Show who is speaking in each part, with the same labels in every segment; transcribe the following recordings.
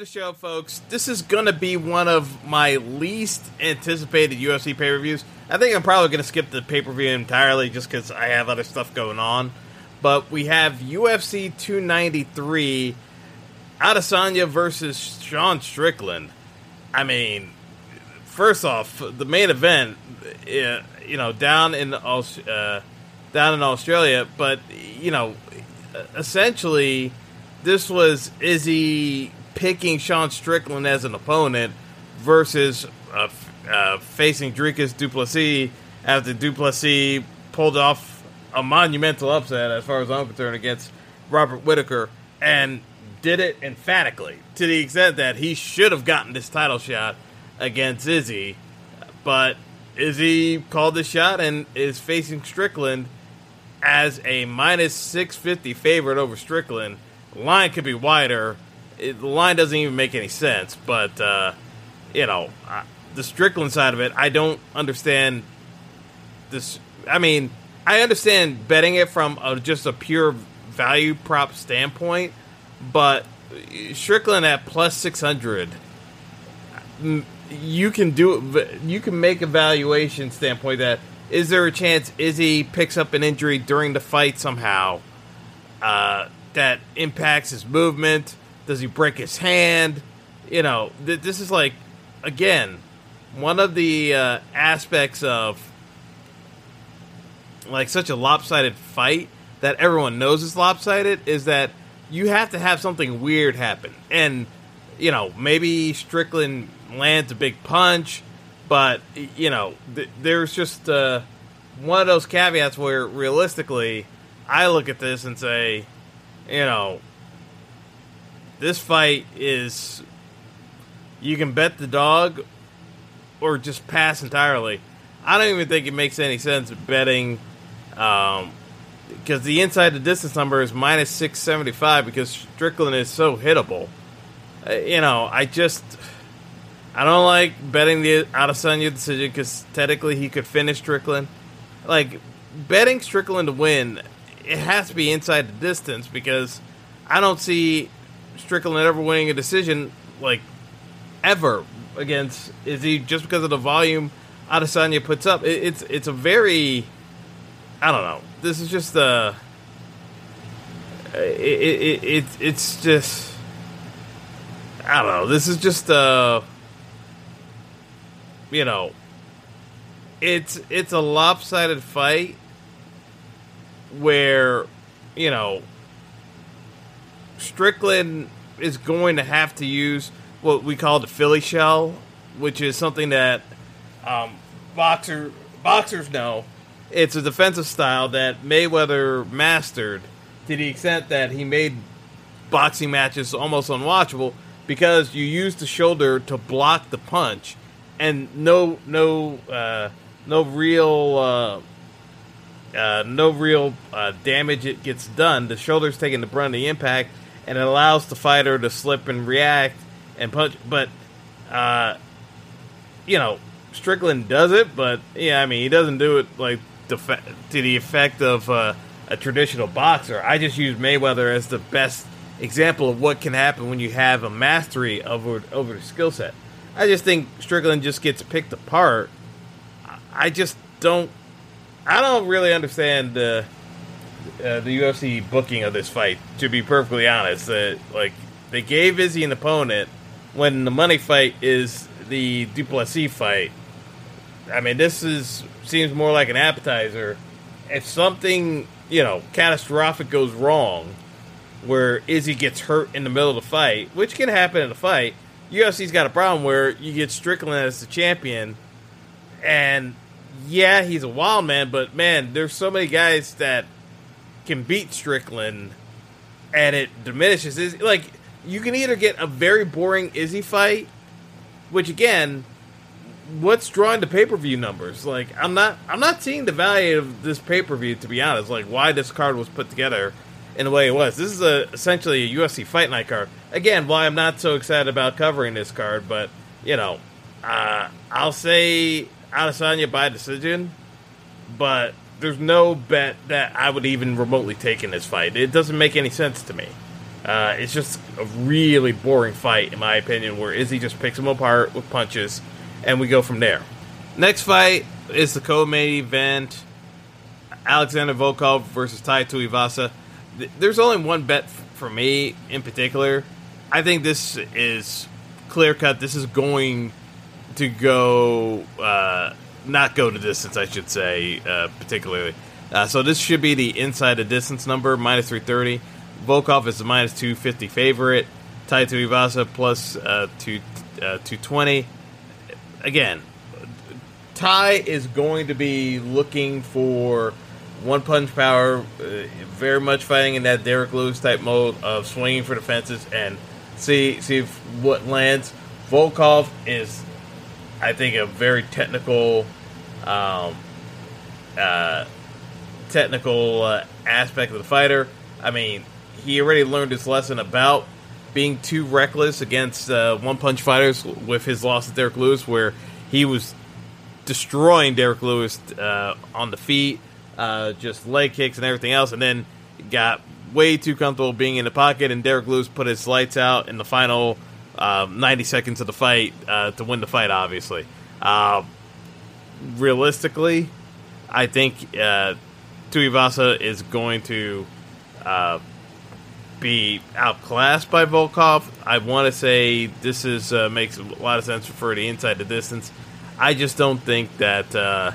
Speaker 1: The show, folks. This is going to be one of my least anticipated UFC pay per views. I think I'm probably going to skip the pay per view entirely just because I have other stuff going on. But we have UFC 293 Adesanya versus Sean Strickland. I mean, first off, the main event, uh, you know, down in uh, down in Australia, but you know, essentially, this was Izzy picking Sean Strickland as an opponent versus uh, uh, facing Dricus Du Plessis after Du Plessis pulled off a monumental upset, as far as I'm concerned, against Robert Whitaker, and did it emphatically to the extent that he should have gotten this title shot against Izzy, but Izzy called the shot and is facing Strickland as a minus 650 favorite over Strickland. line could be wider it, the line doesn't even make any sense. But uh, you know, uh, the Strickland side of it, I don't understand. This, I mean, I understand betting it from a, just a pure value prop standpoint, but Strickland at plus six hundred, you can do it. you can make a valuation standpoint that is there a chance Izzy picks up an injury during the fight somehow uh, that impacts his movement does he break his hand? You know, th- this is like, again, one of the uh, aspects of like such a lopsided fight that everyone knows is lopsided is that you have to have something weird happen. And, you know, maybe Strickland lands a big punch, but, you know, th- there's just uh, one of those caveats where realistically, I look at this and say, you know, this fight is you can bet the dog or just pass entirely. I don't even think it makes any sense betting um, because the inside the distance number is minus 675 because Strickland is so hittable. Uh, you know, I just I don't like betting the Adesanya decision because technically he could finish Strickland. Like betting Strickland to win, it has to be inside the distance because I don't see Strickland ever winning a decision like ever against Izzy just because of the volume Adesanya puts up. It, it's it's a very I don't know. This is just uh, a it, it, it, it's just I don't know. This is just a you know it's it's a lopsided fight where you know Strickland is going to have to use what we call the Philly shell, which is something that um, boxer boxers know. It's a defensive style that Mayweather mastered to the extent that he made boxing matches almost unwatchable because you use the shoulder to block the punch, and no no uh, no real uh, uh, no real uh, damage it gets done. The shoulder's taking the brunt of the impact, and it allows the fighter to slip and react and punch. But, uh, you know, Strickland does it, but yeah, I mean, he doesn't do it like to the effect of uh, a traditional boxer. I just use Mayweather as the best example of what can happen when you have a mastery over over the skill set. I just think Strickland just gets picked apart. I just don't. I don't really understand. Uh, uh, the UFC booking of this fight. To be perfectly honest, that like they gave Izzy an opponent when the money fight is the Du Plessis fight. I mean, this is seems more like an appetizer. If something you know catastrophic goes wrong, where Izzy gets hurt in the middle of the fight, which can happen in a fight, UFC's got a problem where you get Strickland as the champion, and yeah, he's a wild man, but man, there's so many guys that can beat Strickland, and it diminishes his like you can either get a very boring Izzy fight, which again, what's drawing the pay per view numbers? Like, I'm not, I'm not seeing the value of this pay per view to be honest. Like, why this card was put together in the way it was. This is a essentially a UFC Fight Night card. Again, why I'm not so excited about covering this card, but you know, uh, I'll say Adesanya by decision, but there's no bet that I would even remotely take in this fight. It doesn't make any sense to me. Uh, it's just a really boring fight, in my opinion, where Izzy just picks him apart with punches, and we go from there. Next fight is the co-main event: Alexander Volkov versus Tai Tuivasa. There's only one bet for me in particular. I think this is clear cut. This is going to go uh, not go to distance, I should say, uh, particularly. Uh, so this should be the inside the distance number, minus 330. Volkov is the minus 250 favorite. Tai Tuivasa plus, uh, two, uh, 220. Again, Tai is going to be looking for one punch power, uh, very much fighting in that Derrick Lewis type mode of swinging for the fences and see see what lands. Volkov is I think a very technical, um, uh, technical uh, aspect of the fighter. I mean, he already learned his lesson about being too reckless against uh, one punch fighters with his loss to Derrick Lewis, where he was destroying Derrick Lewis uh, on the feet, uh, just leg kicks and everything else, and then got way too comfortable being in the pocket, and Derrick Lewis put his lights out in the final uh, 90 seconds of the fight uh, to win the fight, obviously. Realistically, I think uh, Tuivasa is going to uh, be outclassed by Volkov. I want to say this is uh, makes a lot of sense for the inside the distance. I just don't think that uh,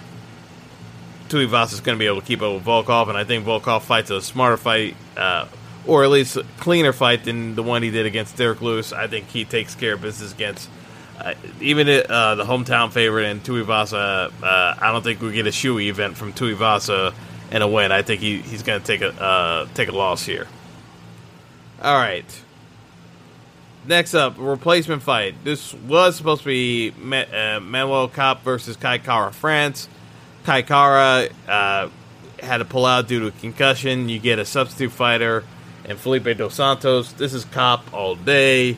Speaker 1: Tuivasa is going to be able to keep up with Volkov, and I think Volkov fights a smarter fight uh, or at least cleaner fight than the one he did against Derrick Lewis. I think he takes care of business against even uh, the hometown favorite and Tuivasa. Uh, I don't think we get a shoe event from Tuivasa in a win. I think he, he's going to take a uh, take a loss here. All right. Next up, replacement fight. This was supposed to be uh, Manel Kape versus Kai Kara France. Kai Kara uh, had to pull out due to concussion. You get a substitute fighter and Felipe Dos Santos. This is Kape all day.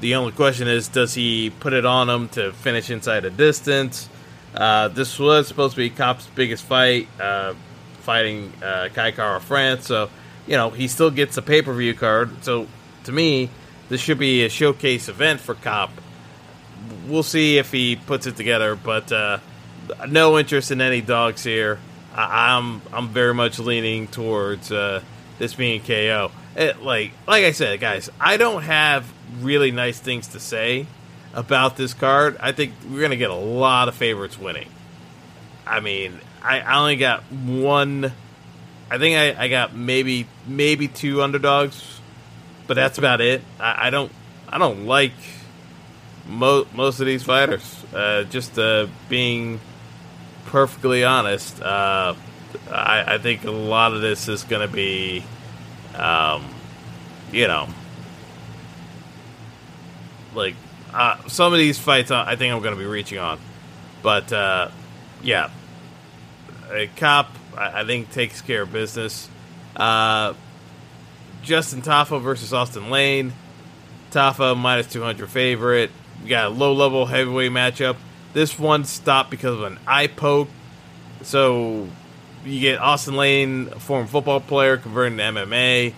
Speaker 1: The only question is, does he put it on him to finish inside a distance? Uh, this was supposed to be Kape's biggest fight, uh, fighting uh, Kai Kara France. So, you know, he still gets a pay per view card. So, to me, this should be a showcase event for Kape. We'll see if he puts it together, but uh, no interest in any dogs here. I- am I'm, I'm very much leaning towards uh, this being KO it, like like I said, guys, I don't have really nice things to say about this card. I think we're gonna get a lot of favorites winning. I mean, I, I only got one. I think I, I got maybe maybe two underdogs, but that's about it. I, I don't I don't like mo- most of these fighters. Uh, just uh, being perfectly honest, uh, I, I think a lot of this is going to be um, you know, like uh, some of these fights, uh, I think I'm going to be reaching on, but uh, yeah, a Kape I, I think takes care of business. Uh, Justin Tafa versus Austin Lane. Tafa minus 200 favorite. We got a low level heavyweight matchup. This one stopped because of an eye poke. So you get Austin Lane, former football player, converting to MMA.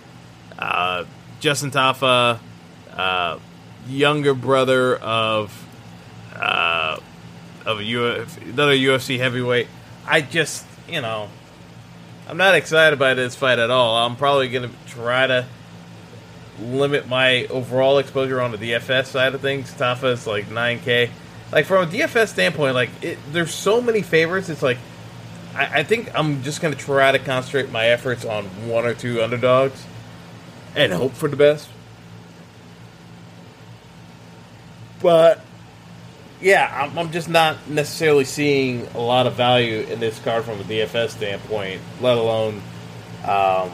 Speaker 1: Uh, Justin Tafa, uh, younger brother of uh, of Uf- another UFC heavyweight. I just, you know, I'm not excited by this fight at all. I'm probably going to try to limit my overall exposure on the DFS side of things. Tafa is like 9K. Like from a DFS standpoint, like it, there's so many favorites. It's like I, I think I'm just going to try to concentrate my efforts on one or two underdogs and hope for the best. But yeah, I'm, I'm, just not necessarily seeing a lot of value in this card from a DFS standpoint, let alone um,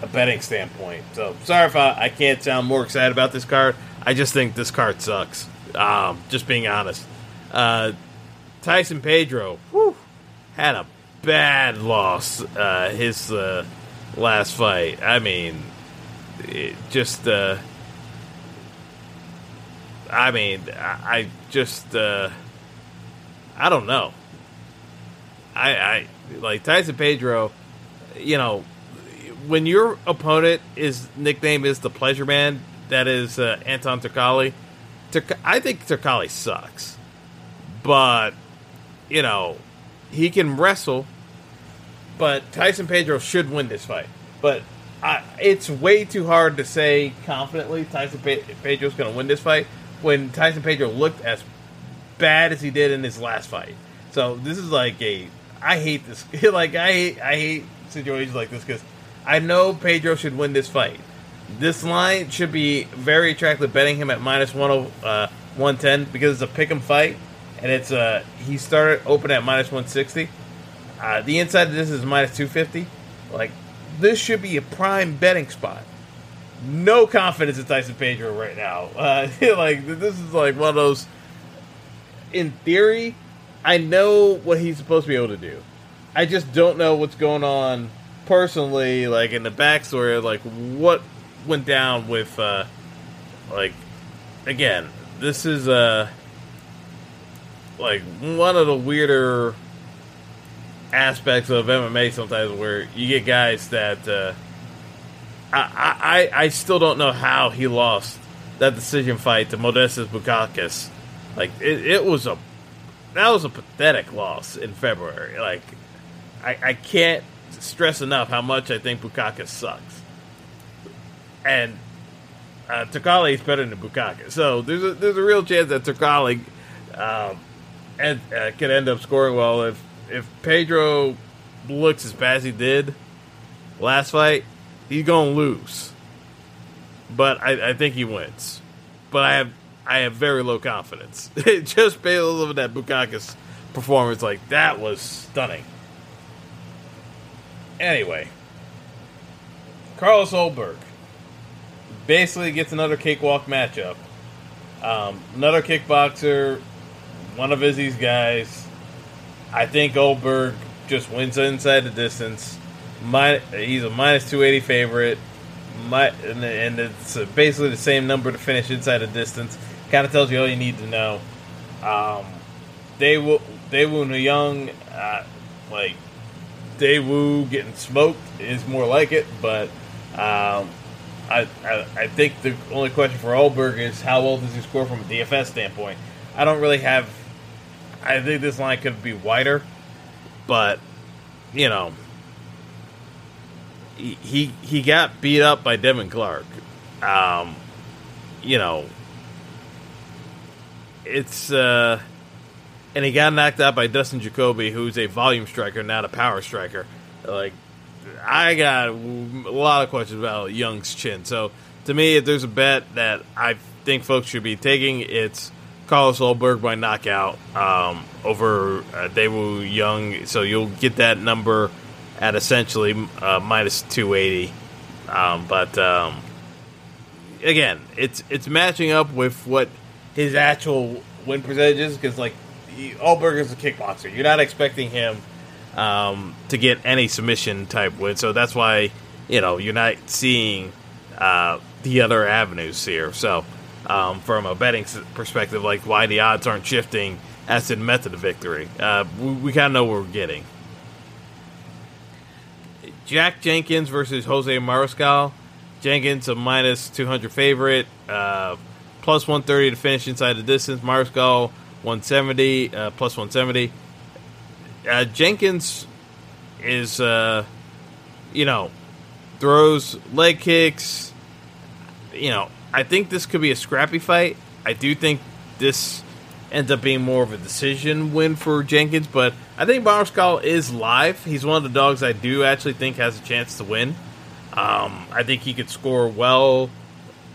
Speaker 1: a betting standpoint. So sorry if I, I can't sound more excited about this card. I just think this card sucks. Um, just being honest. Uh, Tyson Pedro whew, had a bad loss uh, his uh, last fight. I mean, it just. I mean, I, just. Uh, I don't know. I, I like Tyson Pedro. You know, when your opponent is nickname is the Pleasure Man, that is uh, Anton Turkalj. I think Turkalj sucks, but you know he can wrestle. But Tyson Pedro should win this fight. But I, it's way too hard to say confidently Tyson Pe- Pedro's going to win this fight when Tyson Pedro looked as bad as he did in his last fight. So this is like a I hate this. like I hate I hate situations like this because I know Pedro should win this fight. This line should be very attractive betting him at minus one uh, one ten because it's a pick 'em fight and it's uh he started open at minus one sixty. Uh, the inside of this is minus two fifty. Like this should be a prime betting spot. No confidence in Tyson Pedro right now. Uh, like this is like one of those. In theory, I know what he's supposed to be able to do. I just don't know what's going on personally, like in the backstory, like what went down with, uh, like, again, this is uh, like one of the weirder aspects of MMA sometimes where you get guys that uh, I, I I still don't know how he lost that decision fight to Modestas Bukauskas. Like it, it was a that was a pathetic loss in February. Like I, I can't stress enough how much I think Bukauskas sucks. And uh, Turkalj is better than Bukauskas. So there's a, there's a real chance that Turkalj um, and, uh, could end up scoring well if if Pedro looks as bad as he did last fight. He's gonna lose, but I, I think he wins. But I have I have very low confidence. Just based on that Bukauskas performance, like that was stunning. Anyway, Carlos Ulberg basically gets another cakewalk matchup. Um, another kickboxer, one of Izzy's guys. I think Olberg just wins inside the distance. My, he's a minus 280 favorite. My, and, and it's basically the same number to finish inside the distance. Kind of tells you all you need to know. Um. They will Young, uh, like Da Woon getting smoked is more like it, but um, I, I, I think the only question for Ulberg is how well does he score from a DFS standpoint. I don't really have. I think this line could be wider, but you know, he he, got beat up by Devin Clark. Um, you know, it's uh, and he got knocked out by Dustin Jacoby, who's a volume striker, not a power striker. Like, I got a lot of questions about Jung's chin. So, to me, if there's a bet that I think folks should be taking, it's Carlos Ulberg by knockout um, over uh, Da Woon Jung. So you'll get that number at essentially uh, minus 280. Um, but um, again, it's it's matching up with what his actual win percentages because like is a kickboxer. You're not expecting him um, to get any submission type win, so that's why you know you're not seeing uh, the other avenues here. So um, from a betting perspective, like why the odds aren't shifting as the method of victory, uh, we, we kind of know what we're getting. Jack Jenkins versus Jose Mariscal. Jenkins a minus 200 favorite, uh, plus 130 to finish inside the distance. Mariscal 170 uh, plus 170. Uh, Jenkins is, uh, you know, throws leg kicks. You know, I think this could be a scrappy fight. I do think this ends up being more of a decision win for Jenkins, but I think Mariscal is live. He's one of the dogs I do actually think has a chance to win. Um, I think he could score well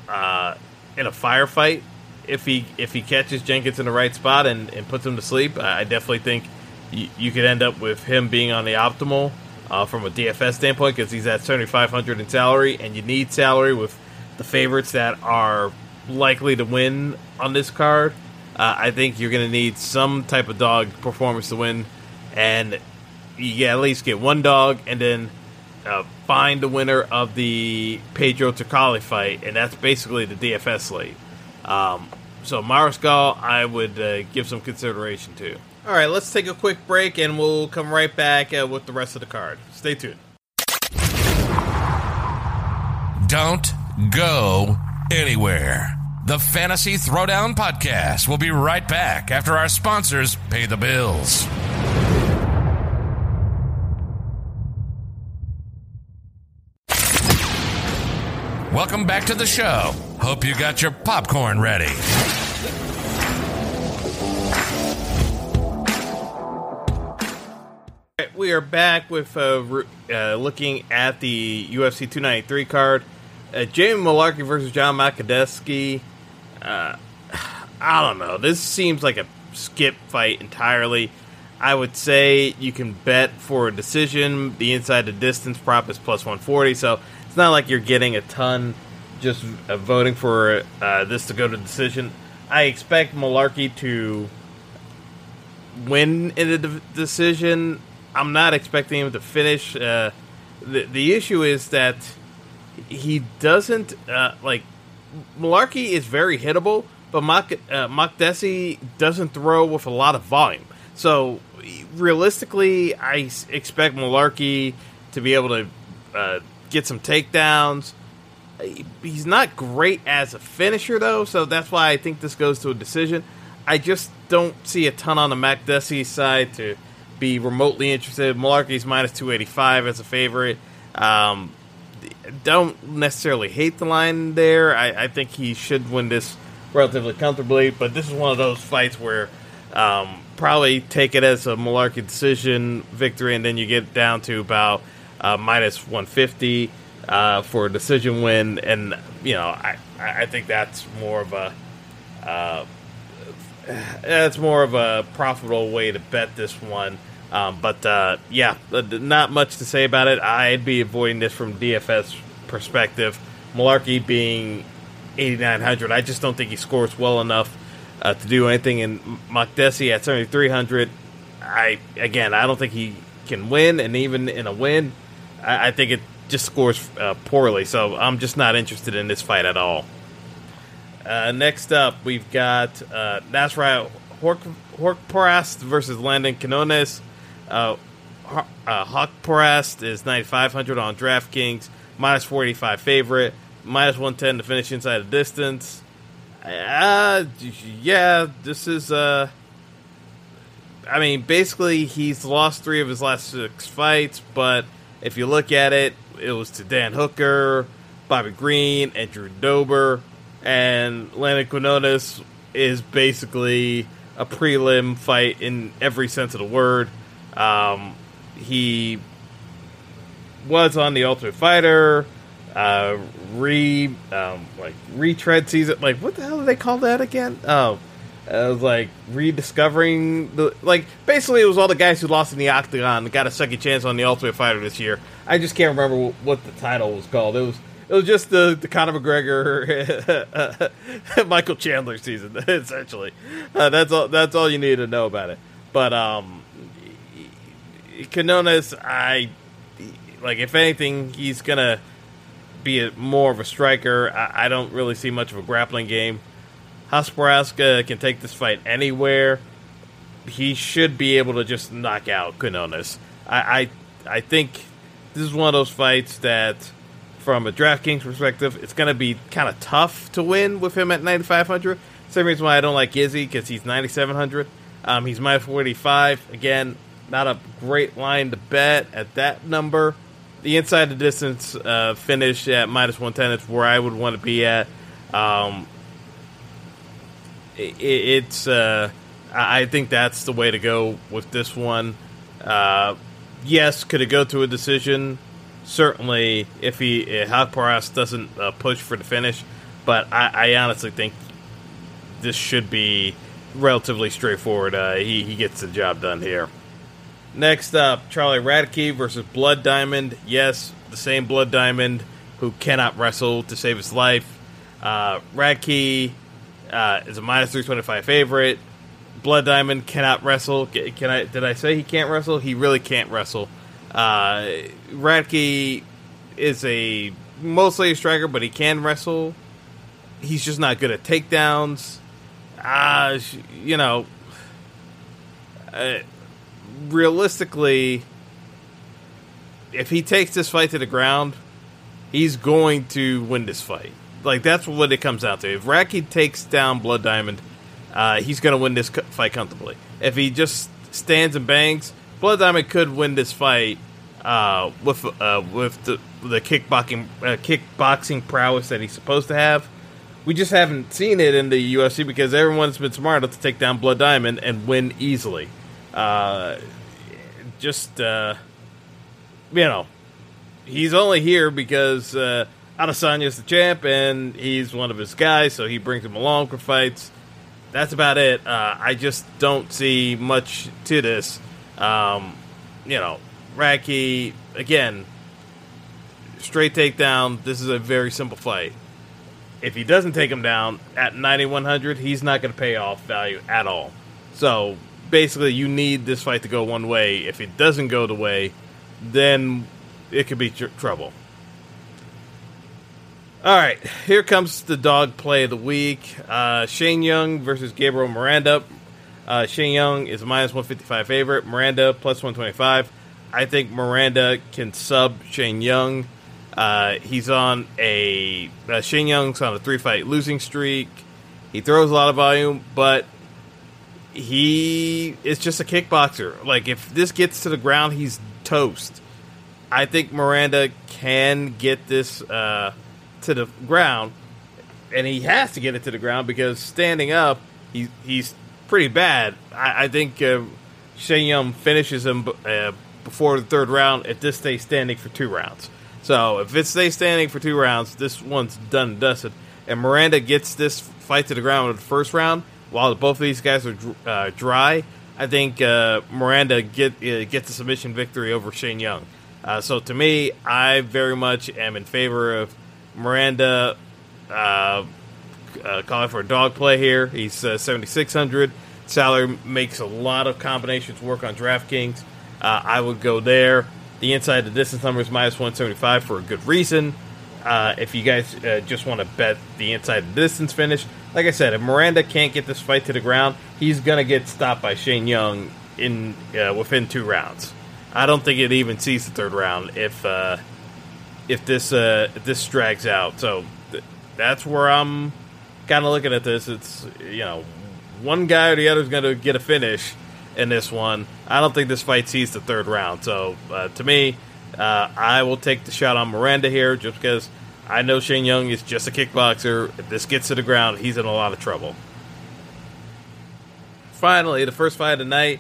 Speaker 1: uh, in a firefight if he if he catches Jenkins in the right spot and, and puts him to sleep, I definitely think you, you could end up with him being on the optimal uh, from a DFS standpoint because he's at 7,500 in salary, and you need salary with the favorites that are likely to win on this card. Uh, I think you're going to need some type of dog performance to win, and you at least get one dog, and then uh, find the winner of the Pedro Turkalj fight, and that's basically the DFS slate. Um, so Mariscal, I would uh, give some consideration to. All right, let's take a quick break, and we'll come right back uh, with the rest of the card. Stay tuned.
Speaker 2: Don't go anywhere. The Fantasy Throwdown Podcast will be right back after our sponsors pay the bills. Welcome back to the show. Hope you got your popcorn ready.
Speaker 1: We are back with uh, uh, looking at the UFC 293 card. Uh, Jamie Mullarkey versus John Makdessi. Uh, I don't know. This seems like a skip fight entirely. I would say you can bet for a decision. The inside the distance prop is plus 140, so it's not like you're getting a ton just uh, voting for uh, this to go to decision. I expect Mullarkey to win in a de- decision. I'm not expecting him to finish. Uh, the the issue is that he doesn't uh, like Mullarkey is very hittable, but Mock, uh, doesn't throw with a lot of volume. So realistically, I expect Mullarkey to be able to uh, get some takedowns. He's not great as a finisher though, so that's why I think this goes to a decision. I just don't see a ton on the Makdessi side to be remotely interested. Mullarkey's minus 285 as a favorite. Um, don't necessarily hate the line there. I, I, think he should win this relatively comfortably, but this is one of those fights where um, probably take it as a Mullarkey decision victory, and then you get down to about uh, minus 150 uh, for a decision win. And, you know, I, I think that's more of a. Uh, that's more of a profitable way to bet this one um, but uh, yeah, uh, not much to say about it. I'd be avoiding this from DFS perspective. Mullarkey being 8,900, I just don't think he scores well enough uh, to do anything. And Makdessi at 7,300, I again, I don't think he can win. And even in a win, I, I think it just scores uh, poorly. So I'm just not interested in this fight at all. Uh, next up, we've got uh, Nasrat Haqparast versus Landon Quinones. Uh, uh, Haqparast is 9,500 on DraftKings, minus 45 favorite, minus 110 to finish inside the distance. Uh, yeah, this is. Uh, I mean, basically, he's lost three of his last six fights, but if you look at it, it was to Dan Hooker, Bobby Green, and Drew Dober, and Landon Quinones is basically a prelim fight in every sense of the word. Um, he was on the Ultimate Fighter. Uh, re um, like retread season. Like what the hell do they call that again? Oh, was like rediscovering the like. Basically, it was all the guys who lost in the Octagon got a second chance on the Ultimate Fighter this year. I just can't remember what the title was called. It was it was just the, the Conor McGregor Michael Chandler season essentially. Uh, that's all. That's all you need to know about it. But um, Quinones, I like. If anything, he's gonna be a, more of a striker. I, I, don't really see much of a grappling game. Haqparast can take this fight anywhere. He should be able to just knock out Quinones. I, I, I think this is one of those fights that, from a DraftKings perspective, it's going to be kind of tough to win with him at 9,500. Same reason why I don't like Izzy because he's 9,700. Um, he's minus 45. Again, not a great line to bet at that number. The inside the distance uh, finish at minus 110 is where I would want to be at. Um, it, it's uh, I think that's the way to go with this one. Uh, yes, could it go to a decision? Certainly, if he if Haqparast doesn't uh, push for the finish, but I, I, honestly think this should be relatively straightforward. Uh, he he gets the job done here. Next up, Charlie Radtke versus Blood Diamond. Yes, the same Blood Diamond who cannot wrestle to save his life. Uh, Radtke uh, is a minus 325 favorite. Blood Diamond cannot wrestle. Can I? Did I say he can't wrestle? He really can't wrestle. Uh, Radtke is a mostly a striker, but he can wrestle. He's just not good at takedowns. Uh, you know, uh, realistically, if he takes this fight to the ground, he's going to win this fight. Like that's what it comes out to. If Radtke takes down Blood Diamond, uh, he's going to win this fight comfortably. If he just stands and bangs, Blood Diamond could win this fight uh, with uh, with the the kickboxing uh, kickboxing prowess that he's supposed to have. We just haven't seen it in the UFC because everyone's been smart enough to take down Blood Diamond and win easily. Uh, just uh, you know, he's only here because uh, Adesanya's the champ and he's one of his guys, so he brings him along for fights. That's about it. Uh, I just don't see much to this. Um, you know, Radtke again, straight takedown. This is a very simple fight. If he doesn't take him down at 9100, he's not going to pay off value at all. So basically, you need this fight to go one way. If it doesn't go the way, then it could be tr- trouble. All right, here comes the dog play of the week. Uh, Shane Young versus Gabriel Miranda. Uh, Shane Young is minus 155 favorite. Miranda plus 125. I think Miranda can sub Shane Young. Uh, he's on a uh, Shane Young's on a three fight losing streak. He throws a lot of volume, but he is just a kickboxer. Like if this gets to the ground, he's toast. I think Miranda can get this uh, to the ground, and he has to get it to the ground because standing up, he, he's pretty bad. I, I think uh, Shane finishes him uh, before the third round if this stays standing for two rounds. So if it stays standing for two rounds, this one's done and dusted. And Miranda gets this fight to the ground in the first round, while both of these guys are uh, dry. I think uh, Miranda get uh, gets a submission victory over Shane Young. Uh, so to me, I very much am in favor of Miranda uh, calling for a dog play here. He's uh, 7,600. Salary makes a lot of combinations work on DraftKings. I would go there. The inside the distance number is minus 175 for a good reason. Uh, if you guys uh, just want to bet the inside the distance finish, like I said, if Miranda can't get this fight to the ground, he's to get stopped by Shane Young in within two rounds. I don't think it even sees the third round if uh, if this uh, if this drags out. So th- that's where I'm kind of looking at this. It's you know one guy or the other is going to get a finish in this one. I don't think this fight sees the third round. So uh, to me, uh, I will take the shot on Miranda here just because I know Shane Young is just a kickboxer. If this gets to the ground, he's in a lot of trouble. Finally, the first fight of the night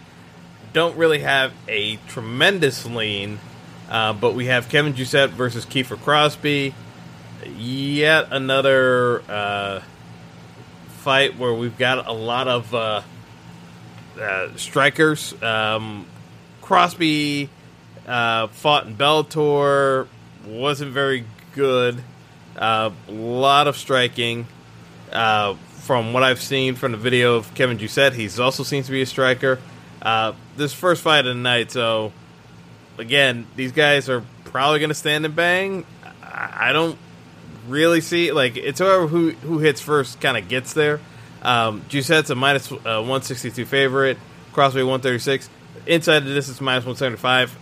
Speaker 1: don't really have a tremendous lean, uh, but we have Kevin Jousset versus Kiefer Crosby. Yet another uh, fight where we've got a lot of uh, uh strikers. Um, Crosby uh, fought in Bellator, wasn't very good. Uh, a lot of striking. from what I've seen from the video of Kevin Jousset, he's also seems to be a striker. Uh, this first fight of the night, so again, these guys are probably going to stand and bang. I, don't really see like it's whoever who who hits first kind of gets there. Um, Jousset's a minus, uh, 162 favorite, Crosby 136. Inside of this is minus 175.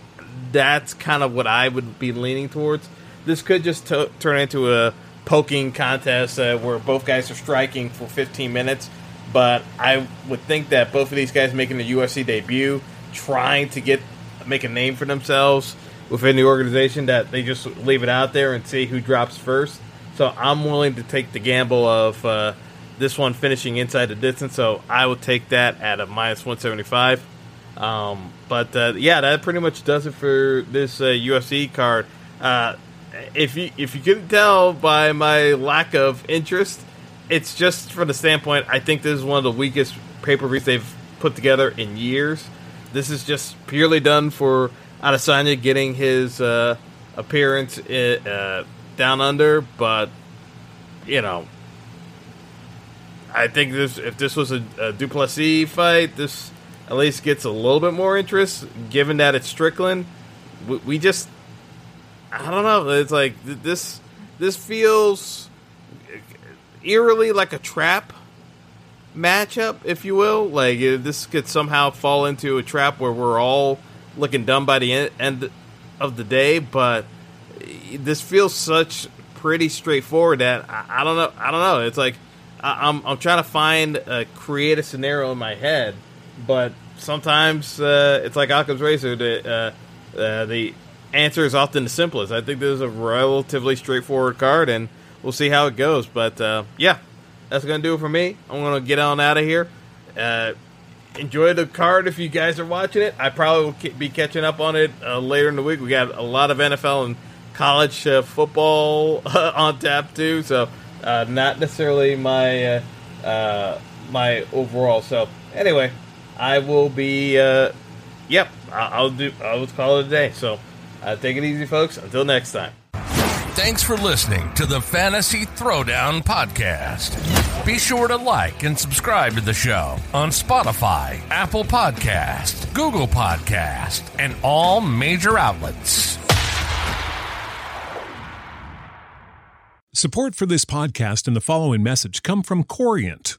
Speaker 1: That's kind of what I would be leaning towards. This could just t- turn into a poking contest uh, where both guys are striking for 15 minutes but I would think that both of these guys making the UFC debut, trying to get make a name for themselves within the organization, that they just leave it out there and see who drops first. So I'm willing to take the gamble of uh, this one finishing inside the distance. So I would take that at a minus 175. Um, but uh, yeah, that pretty much does it for this uh, UFC card. Uh, if you if you couldn't tell by my lack of interest, it's just from the standpoint. I think this is one of the weakest pay per views they've put together in years. this is just purely done for Adesanya getting his uh, appearance uh, down under, but you know, I think this if this was a, a Du Plessis fight, this at least gets a little bit more interest, given that it's Strickland. We, we just, I don't know. It's like this. This feels eerily like a trap matchup, if you will. Like this could somehow fall into a trap where we're all looking dumb by the end of the day. But this feels such pretty straightforward that I, don't know. I don't know. It's like I, am I'm, I'm trying to find a creative scenario in my head, but sometimes uh, it's like Occam's razor. The uh, uh, the answer is often the simplest. I think this is a relatively straightforward card, and we'll see how it goes. But uh, yeah, that's gonna do it for me. I'm gonna get on out of here. Uh, enjoy the card if you guys are watching it. I probably will be catching up on it uh, later in the week. We got a lot of NFL and college uh, football on tap too, so uh, not necessarily my uh, my overall. So anyway, I will be. yep, I'll do. I'll call it a day. So Uh, take it easy, folks. Until next time.
Speaker 2: Thanks for listening to the Fantasy Throwdown Podcast. Be sure to like and subscribe to the show on Spotify, Apple Podcast, Google Podcast, and all major outlets.
Speaker 3: Support for this podcast and the following message come from Corient